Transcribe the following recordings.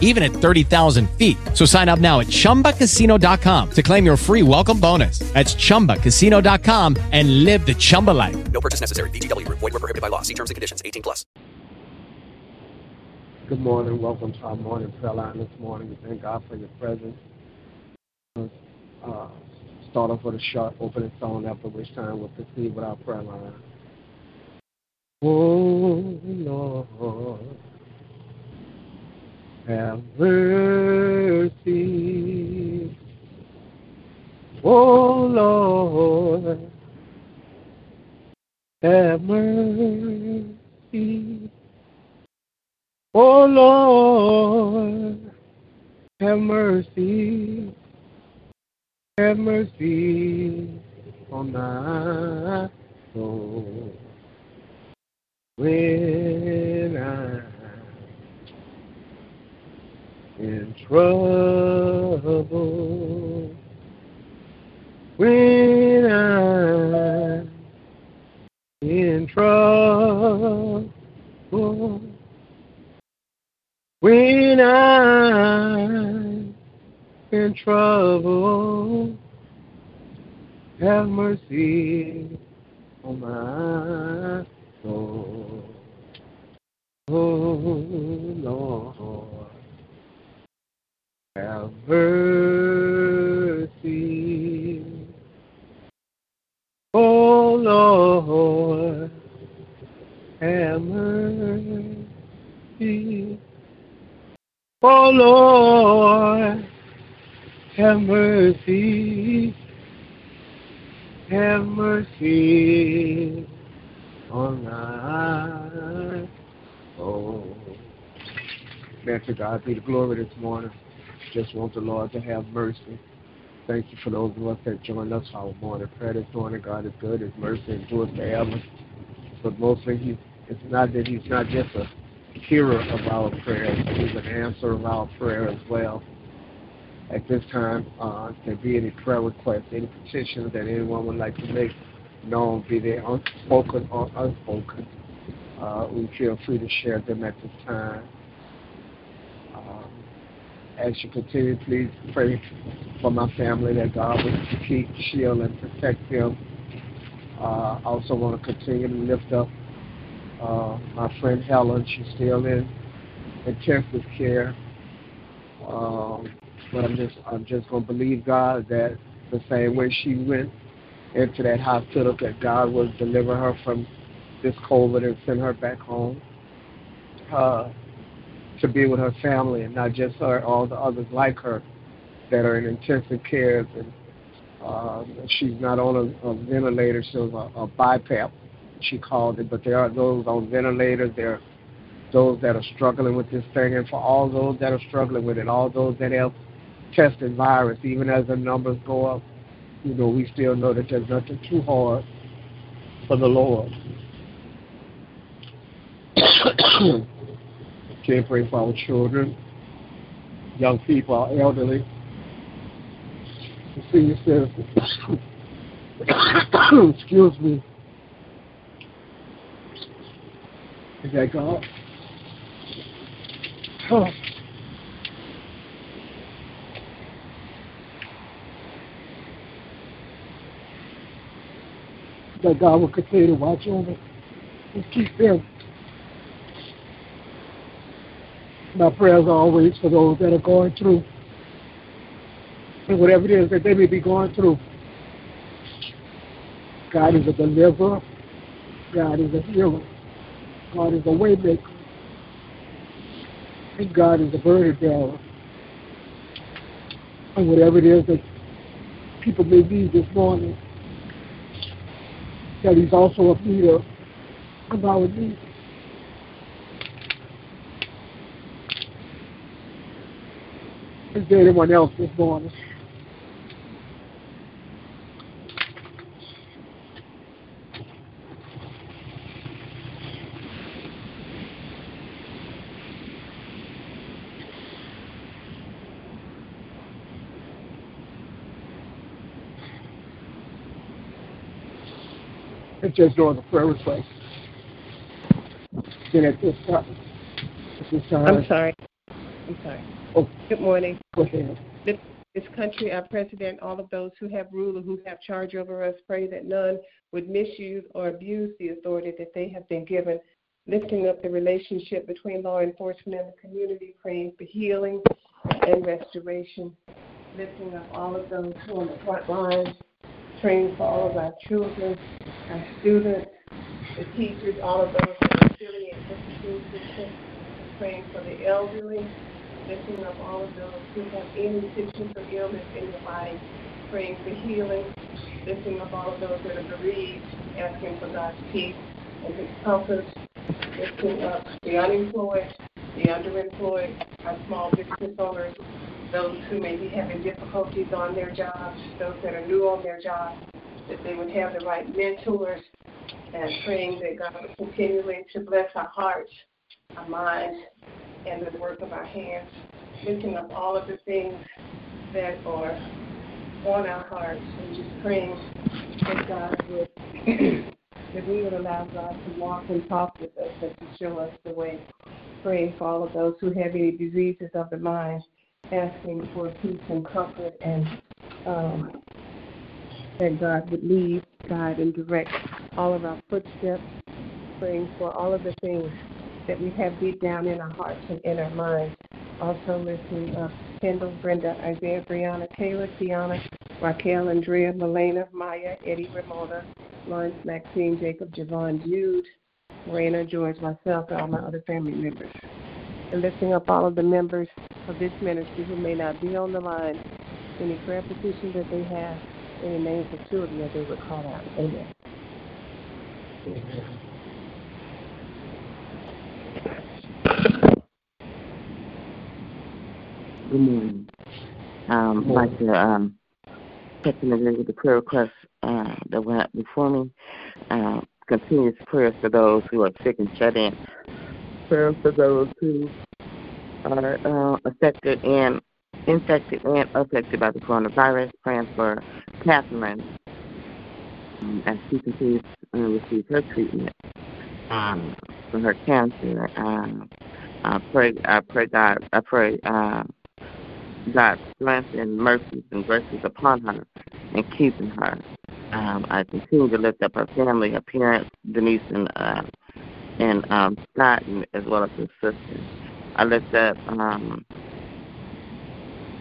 even at 30,000 feet. So sign up now at chumbacasino.com to claim your free welcome bonus. That's chumbacasino.com and live the Chumba life. No purchase necessary. VGW Group. Void were prohibited by law. See terms and conditions. 18 plus. Good morning. Welcome to our morning prayer line this morning. We thank God for your presence. Uh, start off with a short opening song, after which time we'll proceed with our prayer line. Oh, Lord, have mercy. Oh, Lord, have mercy. Oh, Lord, have mercy. Have mercy on my soul. When I'm in trouble, when I'm in trouble, when I'm in trouble, have mercy on my soul. Oh Lord, have mercy. Oh Lord, have mercy. Oh Lord, have mercy. Have mercy on my soul. Man, to God be the glory this morning. Just want the Lord to have mercy. Thank you for those of us that joined us for our morning prayer this morning. God is good. His mercy endures forever. But mostly, he, it's not that He's not just a hearer of our prayers, He's an answer of our prayer as well. At this time, uh, if there be any prayer requests, any petitions that anyone would like to make known, be they unspoken or unspoken, uh, we feel free to share them at this time. Um, as you continue, please pray for my family that God would keep, shield, and protect them. Uh, I also want to continue to lift up uh, my friend Helen. She's still in intensive care. Um, but I'm just I'm just gonna believe God that the same way she went into that hospital that God will deliver her from this COVID and send her back home uh, to be with her family and not just her, all the others like her that are in intensive care. And uh, she's not on a, a ventilator; she's a, a BiPAP, she called it. But there are those on ventilators. There are those that are struggling with this thing, and for all those that are struggling with it, all those that have tested virus, even as the numbers go up, you know, we still know that there's nothing too hard for the Lord. Can't pray for our children, young people, our elderly, senior citizens. Excuse me. Is that God? Oh. that God will continue to watch over and keep them. My prayers are always for those that are going through, and whatever it is that they may be going through. God is a deliverer. God is a healer. God is a waymaker. And God is a burden bearer. And whatever it is that people may need this morning, that he's also a leader of our needs. Is there anyone else this morning? It's just during the prayer request. Then at this time, this time. I'm sorry. I'm sorry. Oh. Good morning. go ahead. This, this country, our president, all of those who have rule or who have charge over us, pray that none would misuse or abuse the authority that they have been given. Lifting up the relationship between law enforcement and the community, praying for healing and restoration. Lifting up all of those who are on the front lines, praying for all of our children, our students, the teachers, all of those that are affiliated with the school system, praying for the elderly, lifting up all of those who have any sickness or illness in their body, praying for healing, lifting up all of those that are bereaved, asking for God's peace and His comfort, lifting up the unemployed, the underemployed, our small business owners, those who may be having difficulties on their jobs, those that are new on their jobs, that they would have the right mentors, and praying that God would continually to bless our hearts, our minds, and the work of our hands, lifting up all of the things that are on our hearts, and just praying that God would that we would allow God to walk and talk with us and to show us the way. Praying for all of those who have any diseases of the mind, asking for peace and comfort and um, that God would lead, guide, and direct all of our footsteps. Praying for all of the things that we have deep down in our hearts and in our minds. Also lifting up uh, Kendall, Brenda, Isaiah, Brianna, Taylor, Tiana, Raquel, Andrea, Melena, Maya, Eddie, Ramona, Lawrence, Maxine, Jacob, Javon, Jude, Morena, George, myself, and all my other family members. And lifting up all of the members of this ministry who may not be on the line, any prayer petitions that they have, any names of children that they would call out. Amen. Amen. Good morning. Um, I'd like to um, touch and agree with the prayer requests uh, that went up before me. Uh, continuous prayers for those who are sick and shut in. Prayers for those who are uh, affected and infected and affected by the coronavirus. Praying for Catherine um, as she continues to receive her treatment um, for her cancer. Um, I pray, I pray God, I pray uh, God's and mercies and graces upon her and keeping her. Um, I continue to lift up her family, her parents, Denise and uh, and um, Scott, and, as well as his sister. I lift up um,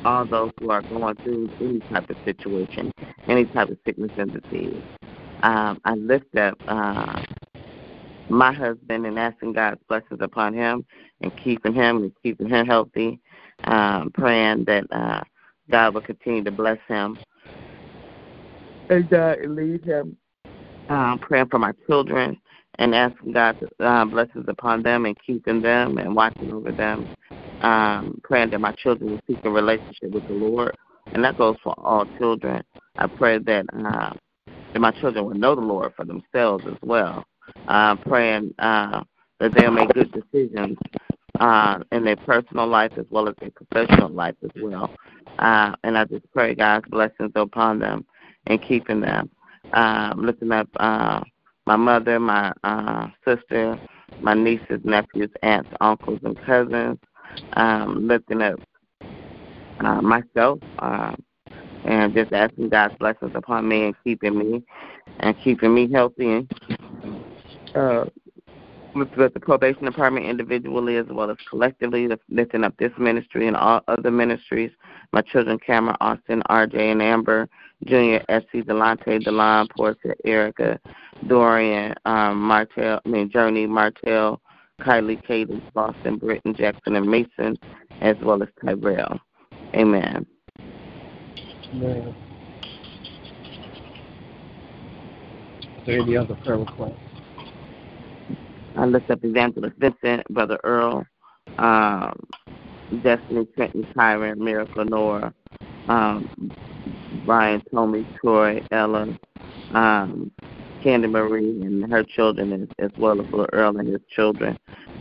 all those who are going through any type of situation, any type of sickness and disease. Um, I lift up uh, my husband and asking God's blessings upon him and keeping him and keeping him healthy. Um, praying that uh, God will continue to bless him and God and lead him. Um, praying for my children and asking God's uh, blessings upon them and keeping them and watching over them. Um, praying that my children will seek a relationship with the Lord, and that goes for all children. I pray that uh, that my children will know the Lord for themselves as well. Uh, praying uh, that they'll make good decisions uh, in their personal life as well as their professional life as well. Uh, and I just pray God's blessings upon them and keeping them. Uh, lifting up uh, my mother, my uh, sister, my nieces, nephews, aunts, uncles, and cousins. Um, lifting up uh, myself uh, and just asking God's blessings upon me and keeping me and keeping me healthy. Uh, with the probation department individually as well as collectively, lifting up this ministry and all other ministries. My children, Cameron, Austin, RJ, and Amber, Junior, SC, Delante, Delon, Portia, Erica, Dorian, um, Martell, I mean, Journey, Martell, Kylie, Katie, Boston, Britton, Jackson, and Mason, as well as Tyrell. Amen. Amen. Are there any other prayer requests? I lift up Evangelist Vincent, Brother Earl, um, Destiny, Trenton, Tyron, Miracle, Nora, um, Brian, Tommy, Troy, Ella, um, Candy Marie, and her children, as, as well as Little Earl and his children.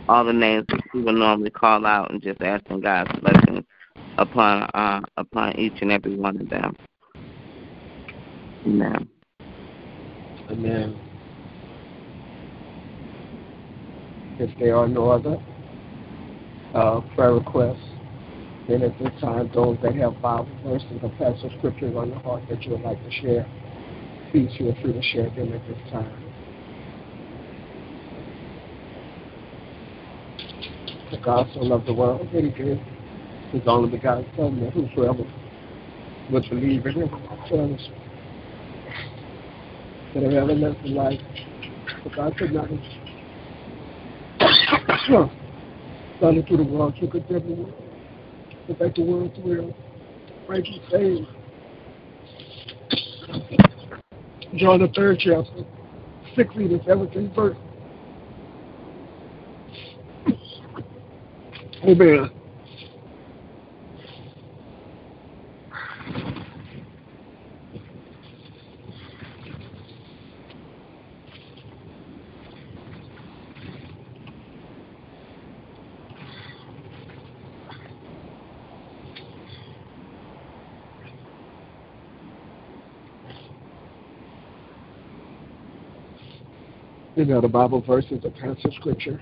All the names that she would normally call out, and just asking God's blessing upon uh, upon each and every one of them. Amen. Amen. If there are no other uh, prayer requests, then at this time, those that have Bible verses or passage scriptures on your heart that you would like to share, please feel free to share them at this time. The God so loved the world that he gave his only begotten Son, that whosoever would believe in him shall that have everlasting life. For God could not Son into the world to condemn the world, but that the world through righteous saved. John the third chapter, six to seventeen verse. Amen. You know, the Bible verse is a passage of scripture.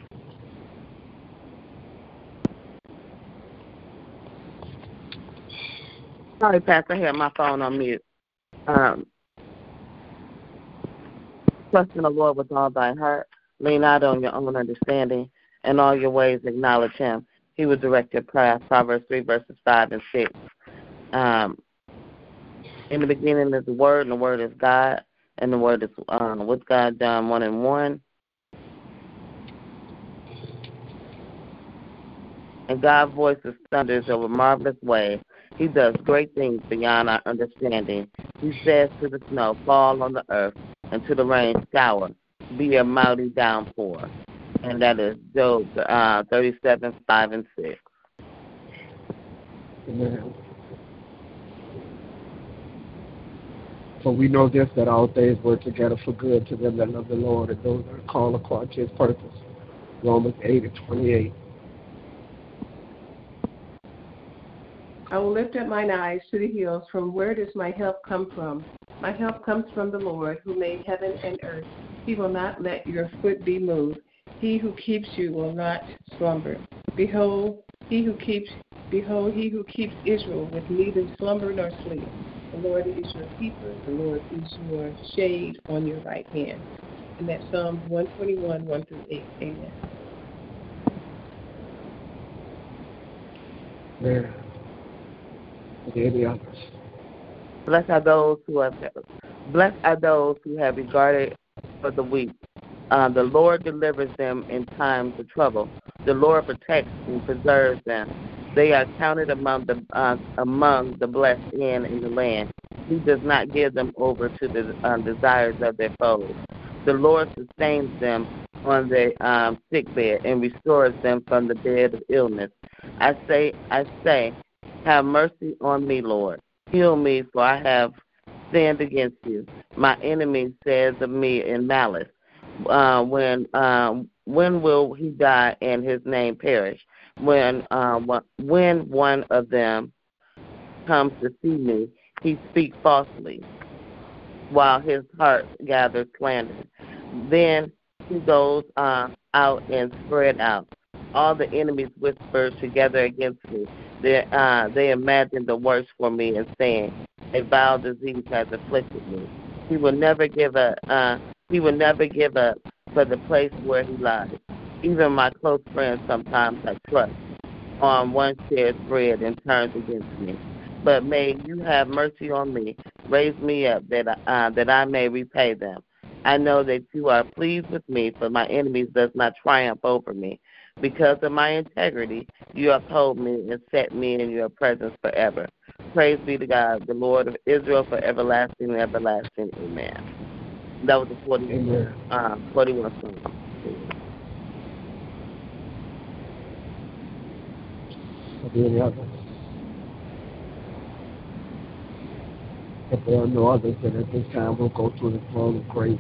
Sorry, Pastor, I had my phone on mute. Um, trust in the Lord with all thy heart. Lean not on your own understanding. and all your ways acknowledge him. He will direct your path. Proverbs 3, verses 5 and 6. Um, in the beginning is the Word, and the Word is God, and the Word is um, with God, John 1 and 1. And God's voice is thunders over marvelous ways. He does great things beyond our understanding. He says to the snow, Fall on the earth, and to the rain, shower. Be a mighty downpour. And that is Job uh, 37, 5 and 6. Amen. For we know this, that all things work together for good to them that love the Lord and those that are called according to his purpose. Romans 8 and 28. I will lift up mine eyes to the hills. From where does my help come from? My help comes from the Lord who made heaven and earth. He will not let your foot be moved. He who keeps you will not slumber. Behold, he who keeps behold he who keeps Israel with neither slumber nor sleep. The Lord is your keeper, the Lord is your shade on your right hand. And that's Psalms one twenty one, one through eight. Amen. Amen. Any others? Blessed are those who have blessed are those who have regarded for the weak. Uh, the Lord delivers them in times of trouble. The Lord protects and preserves them. They are counted among the uh, among the blessed in in the land. He does not give them over to the uh, desires of their foes. The Lord sustains them on their um, sick bed and restores them from the bed of illness. I say, I say, have mercy on me, Lord. Heal me, for I have sinned against you. My enemy says of me in malice, uh, when um, when will he die and his name perish? When uh, when one of them comes to see me, he speaks falsely, while his heart gathers slander. Then he goes uh, out and spread out. All the enemies whisper together against me. They, uh, they imagine the worst for me and saying, a vile disease has afflicted me. He will never give up. Uh, he will never give up for the place where he lies. Even my close friends sometimes I trust on one shared bread and turns against me. But may you have mercy on me. Raise me up that uh, that I may repay them. I know that you are pleased with me, for my enemies does not triumph over me. Because of my integrity, you uphold me and set me in your presence forever. Praise be to God, the Lord of Israel, for everlasting and everlasting. Amen. That was the 40, Amen. uh, 41 song. If there are no others, then at this time we'll go through the throne of grace.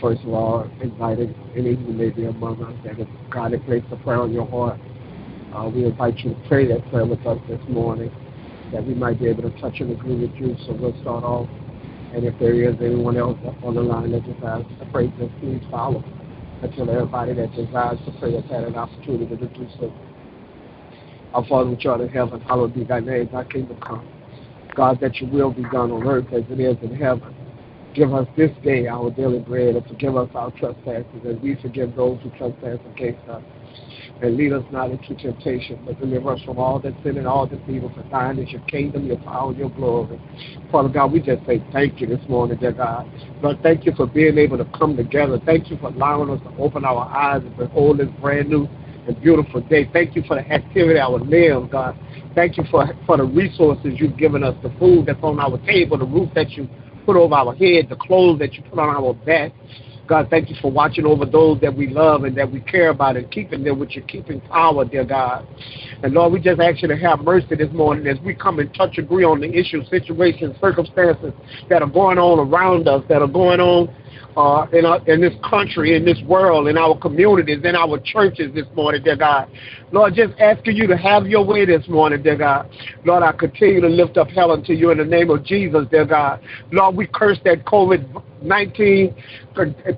First of all, inviting any who may be among us that if God has placed a prayer on your heart, uh, we invite you to pray that prayer with us this morning that we might be able to touch and agree with you. So we'll start off. And if there is anyone else on the line that desires to pray, just please follow. until everybody that desires to pray has had an opportunity to do so. Our Father which art in heaven, hallowed be thy name, thy kingdom come. God, that your will be done on earth as it is in heaven. Give us this day our daily bread and forgive us our trespasses as we forgive those who trespass against us. And lead us not into temptation, but deliver us from all that sin and all that evil. For thine is your kingdom, your power, your glory. Father God, we just say thank you this morning, dear God. Lord, thank you for being able to come together. Thank you for allowing us to open our eyes and behold this brand new and beautiful day. Thank you for the activity of our limbs, God. Thank you for, for the resources you've given us, the food that's on our table, the roof that you put over our head, the clothes that you put on our back. God, thank you for watching over those that we love and that we care about and keeping them with your keeping power, dear God. And Lord, we just ask you to have mercy this morning as we come and touch agree on the issues, situations, circumstances that are going on around us, that are going on uh, in, our, in this country, in this world, in our communities, in our churches this morning, dear God. Lord, just asking you to have your way this morning, dear God. Lord, I continue to lift up Helen to you in the name of Jesus, dear God. Lord, we curse that COVID 19.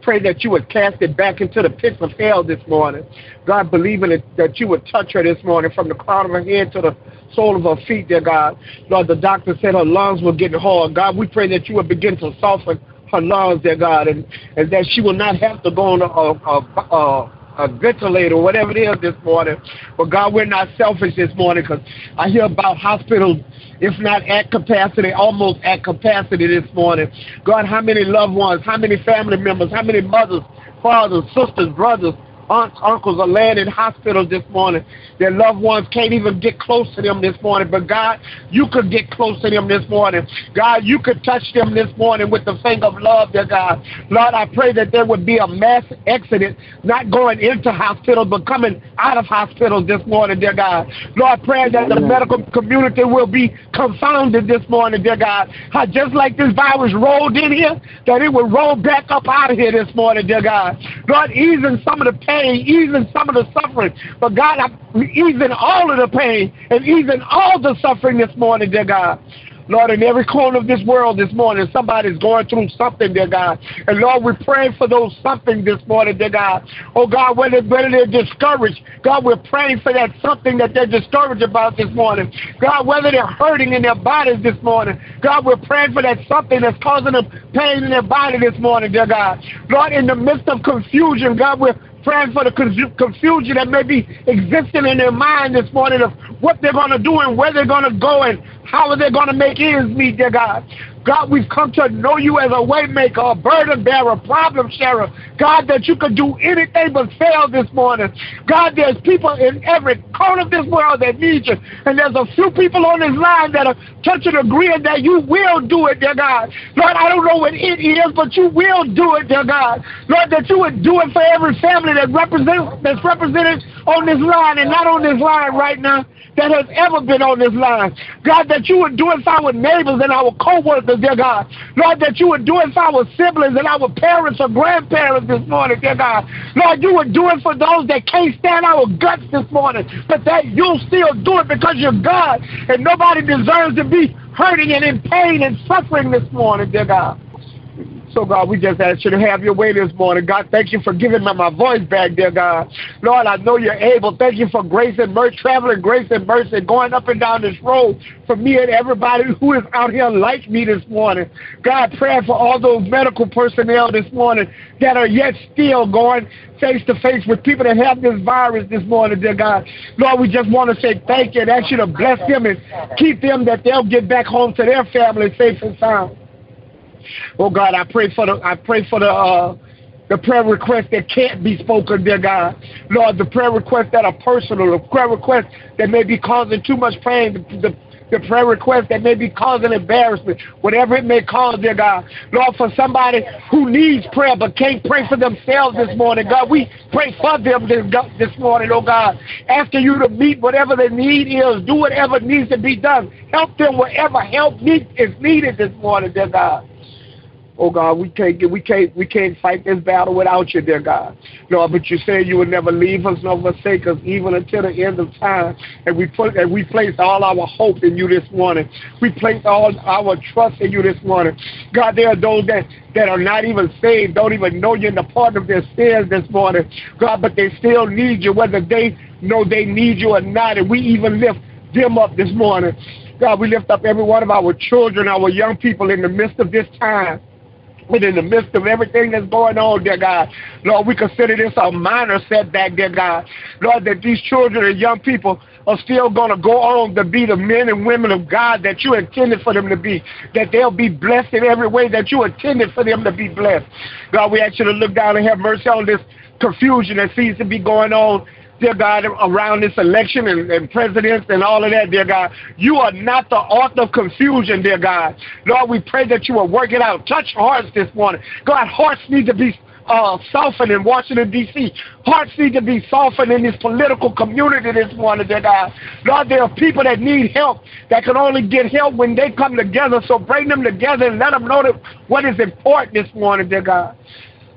Pray that you would cast it back into the pits of hell this morning. God, believing it, that you would touch her this morning from the crown of her head to the sole of her feet, dear God. Lord, the doctor said her lungs were getting hard. God, we pray that you would begin to soften her lungs, dear God, and, and that she will not have to go on a, a, a, a ventilator, whatever it is this morning. But God, we're not selfish this morning because I hear about hospitals, if not at capacity, almost at capacity this morning. God, how many loved ones, how many family members, how many mothers, fathers, sisters, brothers, aunts, uncles are laying in hospitals this morning. Their loved ones can't even get close to them this morning. But God, you could get close to them this morning. God, you could touch them this morning with the finger of love, dear God. Lord, I pray that there would be a mass exodus, not going into hospitals, but coming out of hospitals this morning, dear God. Lord, I pray that the medical community will be confounded this morning, dear God. How just like this virus rolled in here, that it would roll back up out of here this morning, dear God. Lord, easing some of the pain pain, easing some of the suffering. But God, I'm easing all of the pain and easing all the suffering this morning, dear God. Lord, in every corner of this world this morning, somebody's going through something, dear God. And Lord, we're praying for those something this morning, dear God. Oh God, whether, whether they're discouraged, God, we're praying for that something that they're discouraged about this morning. God, whether they're hurting in their bodies this morning, God, we're praying for that something that's causing them pain in their body this morning, dear God. Lord, in the midst of confusion, God, we're praying for the confusion that may be existing in their mind this morning of what they're going to do and where they're going to go and how are they going to make ends meet, dear God. God, we've come to know you as a waymaker, a burden bearer, problem sharer. God, that you could do anything but fail this morning. God, there's people in every corner of this world that need you. And there's a few people on this line that are touching agreeing that you will do it, dear God. Lord, I don't know what it is, but you will do it, dear God. Lord, that you would do it for every family that represents that's represented on this line and not on this line right now that has ever been on this line. God, that you would do it for our neighbors and our co-workers, dear God. Lord, that you would do it for our siblings and our parents or grandparents this morning, dear God. Lord, you would do it for those that can't stand our guts this morning, but that you'll still do it because you're God and nobody deserves to be hurting and in pain and suffering this morning, dear God. So, God, we just ask you to have your way this morning. God, thank you for giving me my voice back, dear God. Lord, I know you're able. Thank you for grace and mercy, traveling grace and mercy, going up and down this road for me and everybody who is out here like me this morning. God, pray for all those medical personnel this morning that are yet still going face to face with people that have this virus this morning, dear God. Lord, we just want to say thank you and ask you to bless them and keep them that they'll get back home to their family safe and sound. Oh God, I pray for the I pray for the uh, the prayer requests that can't be spoken, dear God. Lord, the prayer requests that are personal, the prayer requests that may be causing too much pain, the, the, the prayer requests that may be causing embarrassment, whatever it may cause, dear God. Lord, for somebody who needs prayer but can't pray for themselves this morning, God, we pray for them this, this morning, oh God. Asking you to meet whatever the need is, do whatever needs to be done. Help them wherever help need, is needed this morning, dear God. Oh God, we can't get, we can't we can't fight this battle without you, dear God. Lord, but you said you would never leave us nor forsake us even until the end of time. And we put and we place all our hope in you this morning. We place all our trust in you this morning. God, there are those that, that are not even saved, don't even know you in the pardon of their sins this morning. God, but they still need you, whether they know they need you or not. And we even lift them up this morning. God, we lift up every one of our children, our young people in the midst of this time. But in the midst of everything that's going on, dear God, Lord, we consider this a minor setback, dear God. Lord, that these children and young people are still going to go on to be the men and women of God that you intended for them to be, that they'll be blessed in every way that you intended for them to be blessed. God, we ask you to look down and have mercy on this confusion that seems to be going on dear God, around this election and, and presidents and all of that, dear God. You are not the author of confusion, dear God. Lord, we pray that you will work it out. Touch hearts this morning. God, hearts need to be uh, softened in Washington, D.C. Hearts need to be softened in this political community this morning, dear God. Lord, there are people that need help that can only get help when they come together. So bring them together and let them know that what is important this morning, dear God.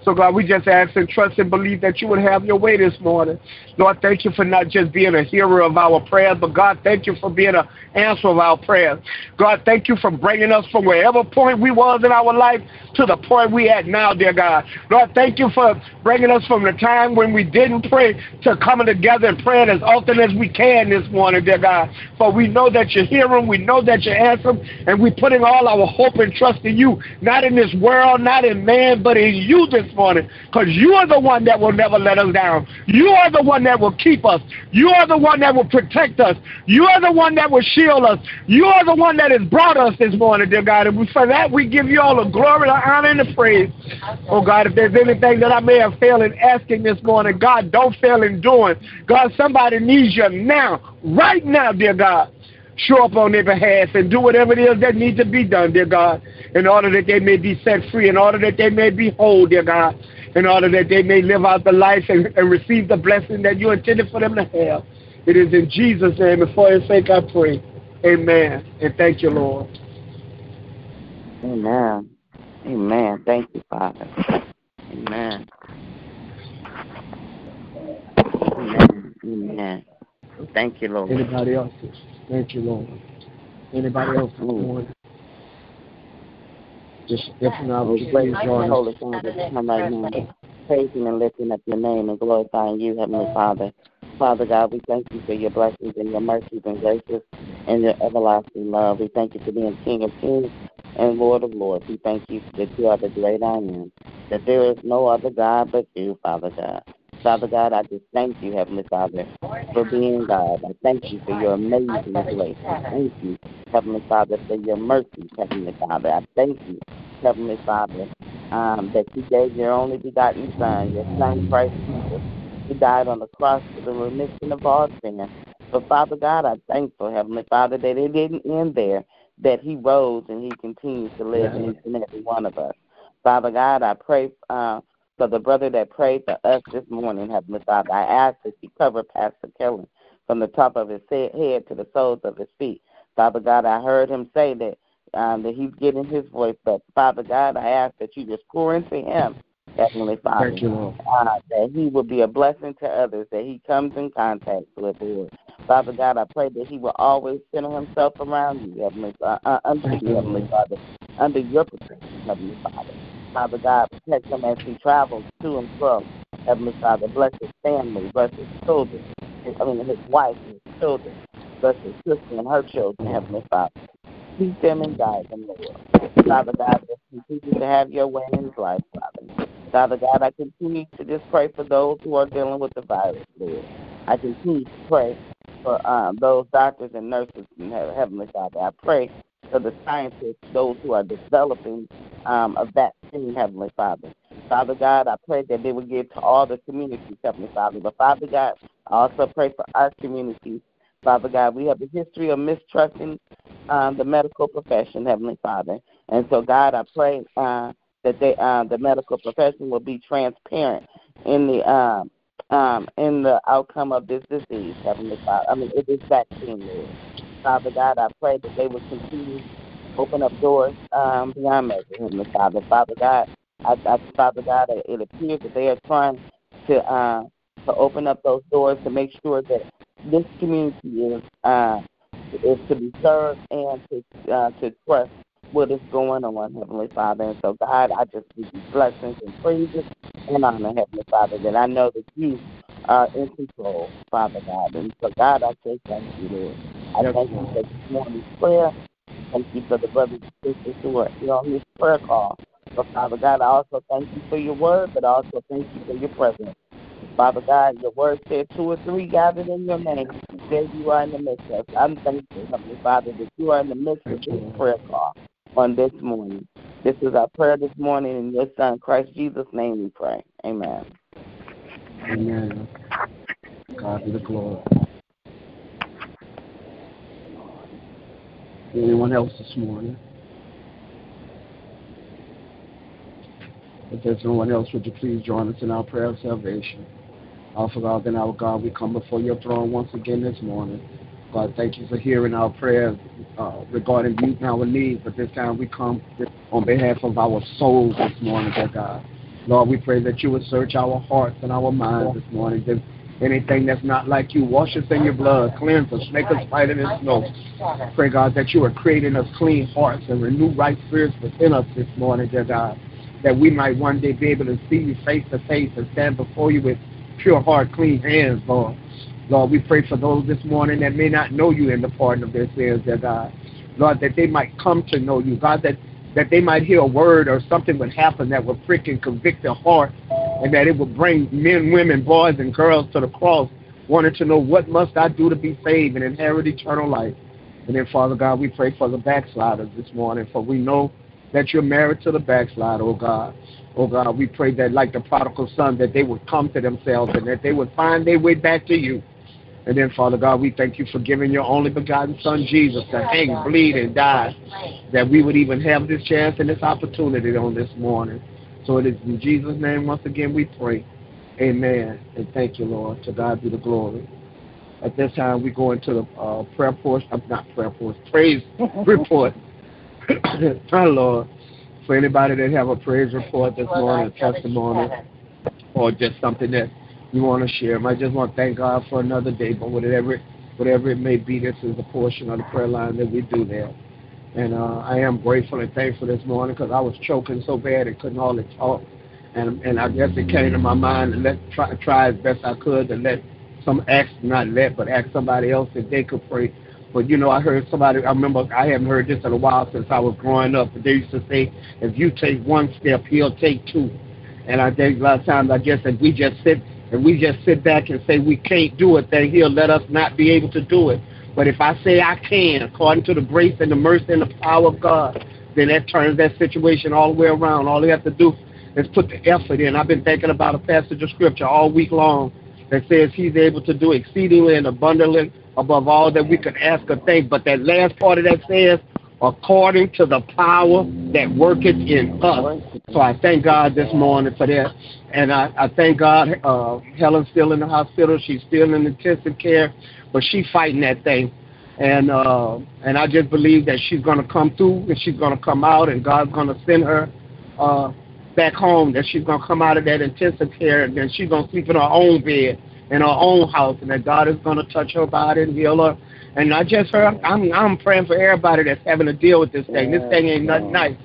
So, God, we just ask and trust and believe that you would have your way this morning. Lord, thank you for not just being a hearer of our prayers, but God, thank you for being an answer of our prayers. God, thank you for bringing us from wherever point we was in our life to the point we at now, dear God. Lord, thank you for bringing us from the time when we didn't pray to coming together and praying as often as we can this morning, dear God. For we know that you hear them, we know that you answer them, and we're putting all our hope and trust in you, not in this world, not in man, but in you this morning, because you are the one that will never let us down. You are the one that will keep us. You are the one that will protect us. You are the one that will shield us. You are the one that has brought us this morning, dear God. And for that, we give you all the glory, the honor, and the praise. Oh, God, if there's anything that I may have failed in asking this morning, God, don't fail in doing. God, somebody needs you now, right now, dear God show up on their behalf and do whatever it is that needs to be done, dear God, in order that they may be set free, in order that they may be whole, dear God, in order that they may live out the life and, and receive the blessing that you intended for them to have. It is in Jesus' name and for his sake I pray. Amen. And thank you, Lord. Amen. Amen. Thank you, Father. Amen. Amen. Amen. Thank you, Lord. Anybody else? Thank you, Lord. Anybody else this morning? Just if not, We just praise please you, join us. Holy Father, to come right now, praising and lifting up your name and glorifying you, Heavenly Father. Father God, we thank you for your blessings and your mercies and graces and your everlasting love. We thank you for being King of Kings and Lord of Lords. We thank you that you are the great I am, that there is no other God but you, Father God. Father God, I just thank you, Heavenly Father, for being God. I thank you for your amazing grace. I thank you, Heavenly Father, for your mercy, Heavenly Father. I thank you, Heavenly Father, um, that you gave your only begotten Son, your Son, Christ Jesus. He died on the cross for the remission of all sin. But Father God, I'm thankful, Heavenly Father, that it didn't end there, that He rose and He continues to live in each and every one of us. Father God, I pray uh, for the brother that prayed for us this morning, Heavenly Father. I ask that you cover Pastor Kelly from the top of his head to the soles of his feet. Father God, I heard him say that um, that he's getting his voice back. Father God, I ask that you just pour into him, Heavenly Father, Thank you, uh, that he will be a blessing to others, that he comes in contact with, Lord. Father God, I pray that he will always center himself around you, Heavenly uh, uh, under you, you, Heavenly Father, under your protection, Heavenly Father. Father God, protect him as he travels to and from. Heavenly Father, bless his family, bless his children, his, I mean his wife and his children, bless his sister and her children, Heavenly Father. Keep them and guide them, Lord. Father God, just continue to have your way in his life, Father. Father God, I continue to just pray for those who are dealing with the virus, Lord. I continue to pray for um, those doctors and nurses in Heavenly Father. I pray for the scientists, those who are developing um, a vaccine, Heavenly Father. Father God, I pray that they will get to all the communities, Heavenly Father. But Father God, I also pray for our communities. Father God, we have a history of mistrusting um, the medical profession, Heavenly Father. And so, God, I pray uh, that they, uh, the medical profession will be transparent in the um, um, in the outcome of this disease, Heavenly Father. I mean, it is vaccine, Lord. Father God, I pray that they will continue open up doors um, beyond measure, Heavenly Father. Father God, I, I, Father God, it appears that they are trying to uh, to open up those doors to make sure that this community is uh, is to be served and to uh, to trust what is going on, Heavenly Father. And so, God, I just give you blessings and praises and honor, Heavenly Father, that I know that you are in control, Father God. And so, God, I say thank you, Lord. I thank you for this morning's prayer. Thank you for the brothers and sisters who are here on this prayer call. So, Father God, I also thank you for your word, but also thank you for your presence. Father God, your word said two or three gathered in your name. There you are in the midst of. Us. I'm thankful, Heavenly Father, that you are in the midst of this prayer call on this morning. This is our prayer this morning in your Son, Christ Jesus' name we pray. Amen. Amen. God be the glory. Anyone else this morning? If there's no one else, would you please join us in our prayer of salvation? Our Father and our God, we come before your throne once again this morning. God, thank you for hearing our prayers uh, regarding meeting our needs. But this time we come on behalf of our souls this morning, dear God. Lord, we pray that you would search our hearts and our minds this morning. Anything that's not like you, wash us in your blood, cleanse us, make us whiter than snow. Pray, God, that you are creating us clean hearts and renew right spirits within us this morning, dear God, that we might one day be able to see you face to face and stand before you with pure heart, clean hands, Lord. Lord, we pray for those this morning that may not know you in the pardon of their sins, dear God. Lord, that they might come to know you. God, that, that they might hear a word or something would happen that would and convict their heart and that it would bring men, women, boys, and girls to the cross, wanting to know what must I do to be saved and inherit eternal life. And then, Father God, we pray for the backsliders this morning, for we know that you're married to the backslider, oh God. Oh God, we pray that like the prodigal son, that they would come to themselves and that they would find their way back to you. And then, Father God, we thank you for giving your only begotten Son, Jesus, to hang, bleed, and die, that we would even have this chance and this opportunity on this morning. So it is in Jesus' name, once again, we pray. Amen. And thank you, Lord. To God be the glory. At this time, we go into the uh, prayer portion, uh, not prayer portion, praise report. Our Lord, for anybody that have a praise report this morning, a testimony, or just something that you want to share. I just want to thank God for another day, but whatever whatever it may be, this is a portion of the prayer line that we do there. And uh, I am grateful and thankful this morning because I was choking so bad and couldn't hardly talk. And and I guess it came to my mind to let try try as best I could to let some ask not let but ask somebody else if they could pray. But you know, I heard somebody. I remember I haven't heard this in a while since I was growing up. But they used to say, if you take one step, he'll take two. And I think a lot of times I guess if we just sit and we just sit back and say we can't do it, then he'll let us not be able to do it. But if I say I can, according to the grace and the mercy and the power of God, then that turns that situation all the way around. All you have to do is put the effort in. I've been thinking about a passage of scripture all week long that says he's able to do exceedingly and abundantly above all that we could ask or think. But that last part of that says, according to the power that worketh in us. So I thank God this morning for that. And I, I thank God uh, Helen's still in the hospital. She's still in intensive care, but she's fighting that thing. And uh, and I just believe that she's going to come through and she's going to come out and God's going to send her uh, back home, that she's going to come out of that intensive care and then she's going to sleep in her own bed in her own house and that God is going to touch her body and heal her. And not just her, I'm, I'm praying for everybody that's having to deal with this thing. This thing ain't nothing nice.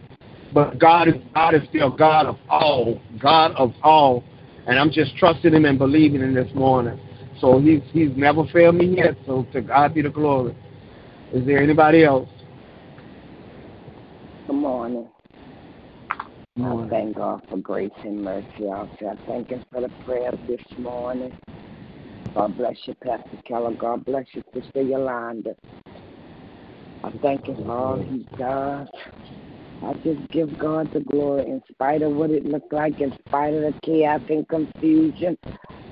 But God is God is still God of all, God of all. And I'm just trusting him and believing in this morning. So he's he's never failed me yet. So to God be the glory. Is there anybody else? Good morning. I thank God for grace and mercy. I thank Him for the prayer this morning. God bless you, Pastor Keller. God bless you, Sister Yolanda. I thank Him for all He does. I just give God the glory in spite of what it looked like, in spite of the chaos and confusion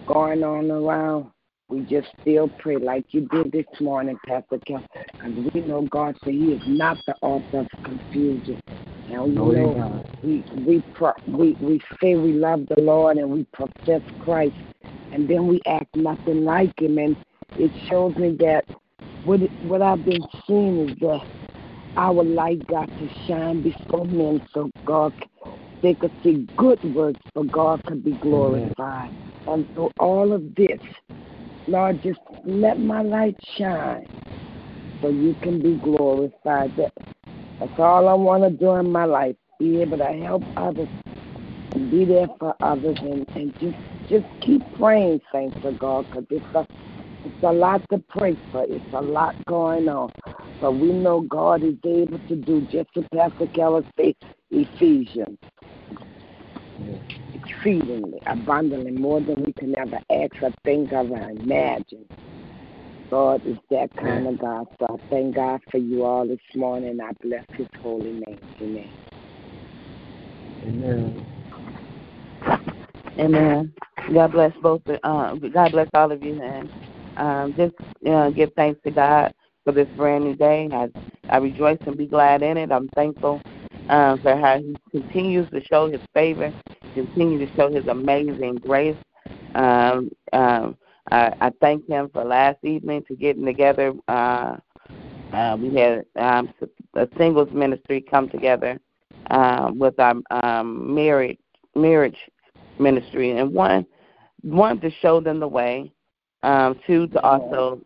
going on around. We just still pray like you did this morning, Pastor Keller. because we know God said He is not the author of confusion. Now you know we we pro, we we say we love the Lord and we profess Christ, and then we act nothing like Him, and it shows me that what what I've been seeing is that our light got to shine before men so God they could see good works for God could be glorified. And through all of this, Lord, just let my light shine so you can be glorified. That, that's all I want to do in my life. Be able to help others and be there for others and, and just just keep praying, thanks to God, because it's a, it's a lot to pray for. It's a lot going on. But we know God is able to do just as Pastor Keller said, Ephesians. Exceedingly, abundantly, more than we can ever ask or think of or imagine. God is that kind of God. So I thank God for you all this morning. I bless his holy name. Amen. Amen. Amen. God bless both. Uh, God bless all of you, and um, just give thanks to God for this brand new day. I I rejoice and be glad in it. I'm thankful uh, for how He continues to show His favor, continue to show His amazing grace. Um, um, I, I thank Him for last evening to getting together. Uh, uh, we had um, a singles ministry come together uh, with our um, married marriage ministry, and one one to show them the way, um, two to also,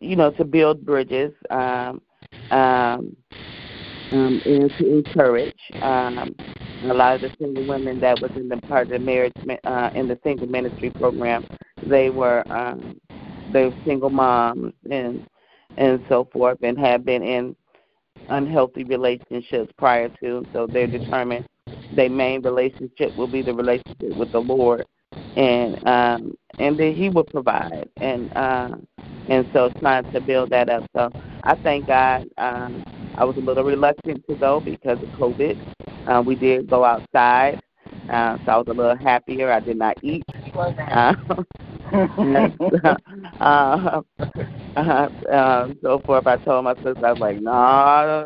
you know, to build bridges, um, um, um, and to encourage um, a lot of the single women that was in the part of the marriage uh, in the single ministry program. They were um, they were single moms and and so forth, and have been in unhealthy relationships prior to. So they're determined their main relationship will be the relationship with the Lord, and um, and that He will provide, and uh, and so trying to build that up. So I thank God. Um, I was a little reluctant to go because of COVID. Uh, we did go outside, uh, so I was a little happier. I did not eat. Uh, uh, uh, uh, so forth. I told my sister, I was like, no, nah,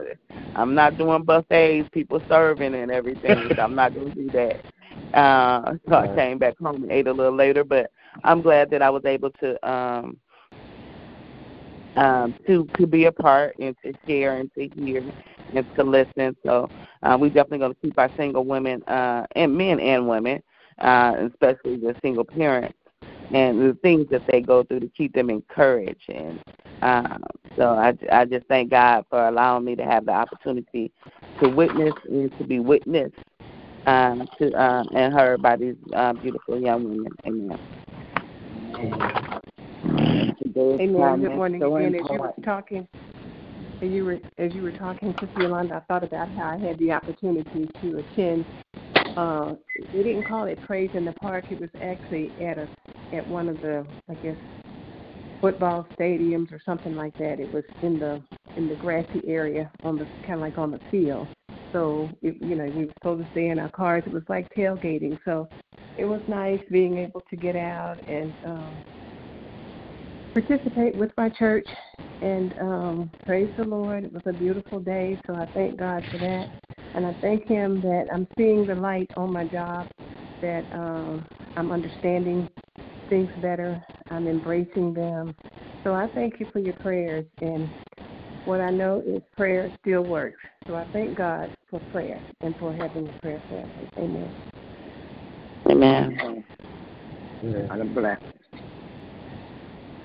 I'm not doing buffets, people serving and everything. so I'm not going to do that. Uh, so I came back home and ate a little later, but I'm glad that I was able to um, um, to to be a part and to share and to hear and to listen. So uh, we definitely going to keep our single women uh, and men and women, uh, especially the single parents, and the things that they go through to keep them encouraged. And uh, so I, I just thank God for allowing me to have the opportunity to witness and to be witnessed um, to um, and heard by these uh, beautiful young women. Amen. Amen. Good morning so again. As you were talking, as you were as you were talking, Sister Yolanda, I thought about how I had the opportunity to attend. Uh, they didn't call it Praise in the Park. It was actually at a at one of the I guess football stadiums or something like that. It was in the in the grassy area on the kind of like on the field. So it, you know we were supposed to stay in our cars. It was like tailgating. So it was nice being able to get out and um, participate with my church and um, praise the Lord. It was a beautiful day, so I thank God for that. And I thank Him that I'm seeing the light on my job, that um, I'm understanding things better, I'm embracing them. So I thank you for your prayers. And what I know is prayer still works. So I thank God for prayer and for having a prayer family. Amen. Amen. I'm blessed.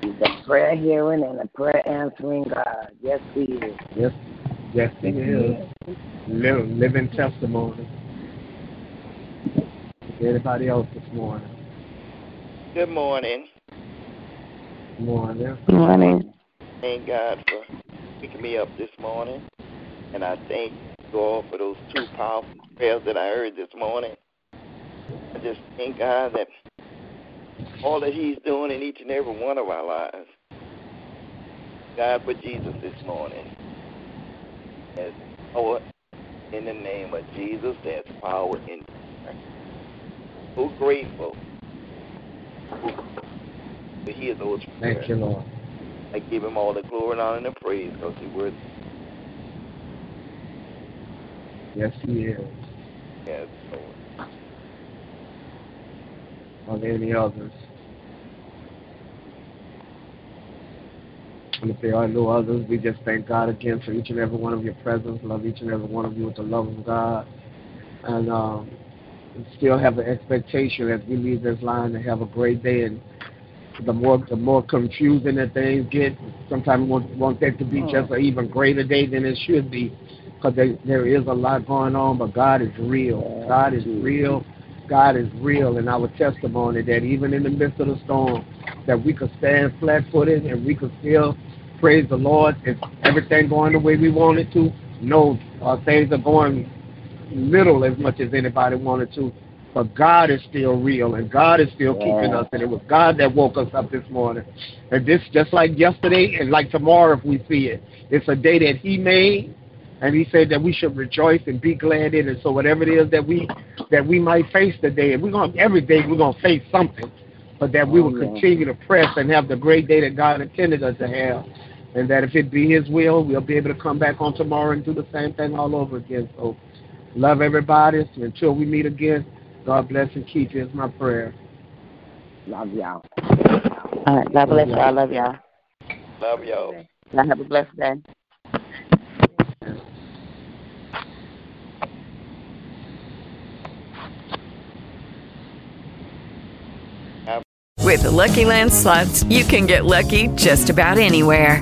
He's a prayer hearing and a prayer answering God. Yes, He is. Yes, yes, He is. Live, living testimony. Anybody else this morning? Good morning. Good morning. Good morning. Thank God for picking me up this morning. And I thank God for those two powerful prayers that I heard this morning. I just thank God that all that He's doing in each and every one of our lives. God for Jesus this morning. As power oh, in the name of Jesus, there's power in prayer. So grateful to hear those prayers. Thank you, Lord. I give Him all the glory and honor and the praise because He worthy. Yes, He is. Yes, Lord. Are there any others? If there are no others, we just thank God again for each and every one of your presence. Love each and every one of you with the love of God. And um, still have an expectation as we leave this line to have a great day. And the more the more confusing that things get, sometimes we want, want that to be just an even greater day than it should be. Because there, there is a lot going on, but God is real. God is real. God is real. And our testimony that even in the midst of the storm, that we could stand flat-footed and we could still praise the Lord. If everything going the way we want it to, no, uh, things are going little as much as anybody wanted to. But God is still real, and God is still keeping us. And it was God that woke us up this morning. And this, just like yesterday and like tomorrow, if we see it, it's a day that He made, and He said that we should rejoice and be glad in it. So whatever it is that we that we might face today, and we're gonna every day we're gonna face something, but that we will continue to press and have the great day that God intended us to have, and that if it be His will, we'll be able to come back on tomorrow and do the same thing all over again. So love everybody until we meet again. God bless and keep you is my prayer. Love y'all. All right. God bless y'all. Love y'all. Love y'all. Y'all have a blessed day. With the Lucky Land slots, you can get lucky just about anywhere.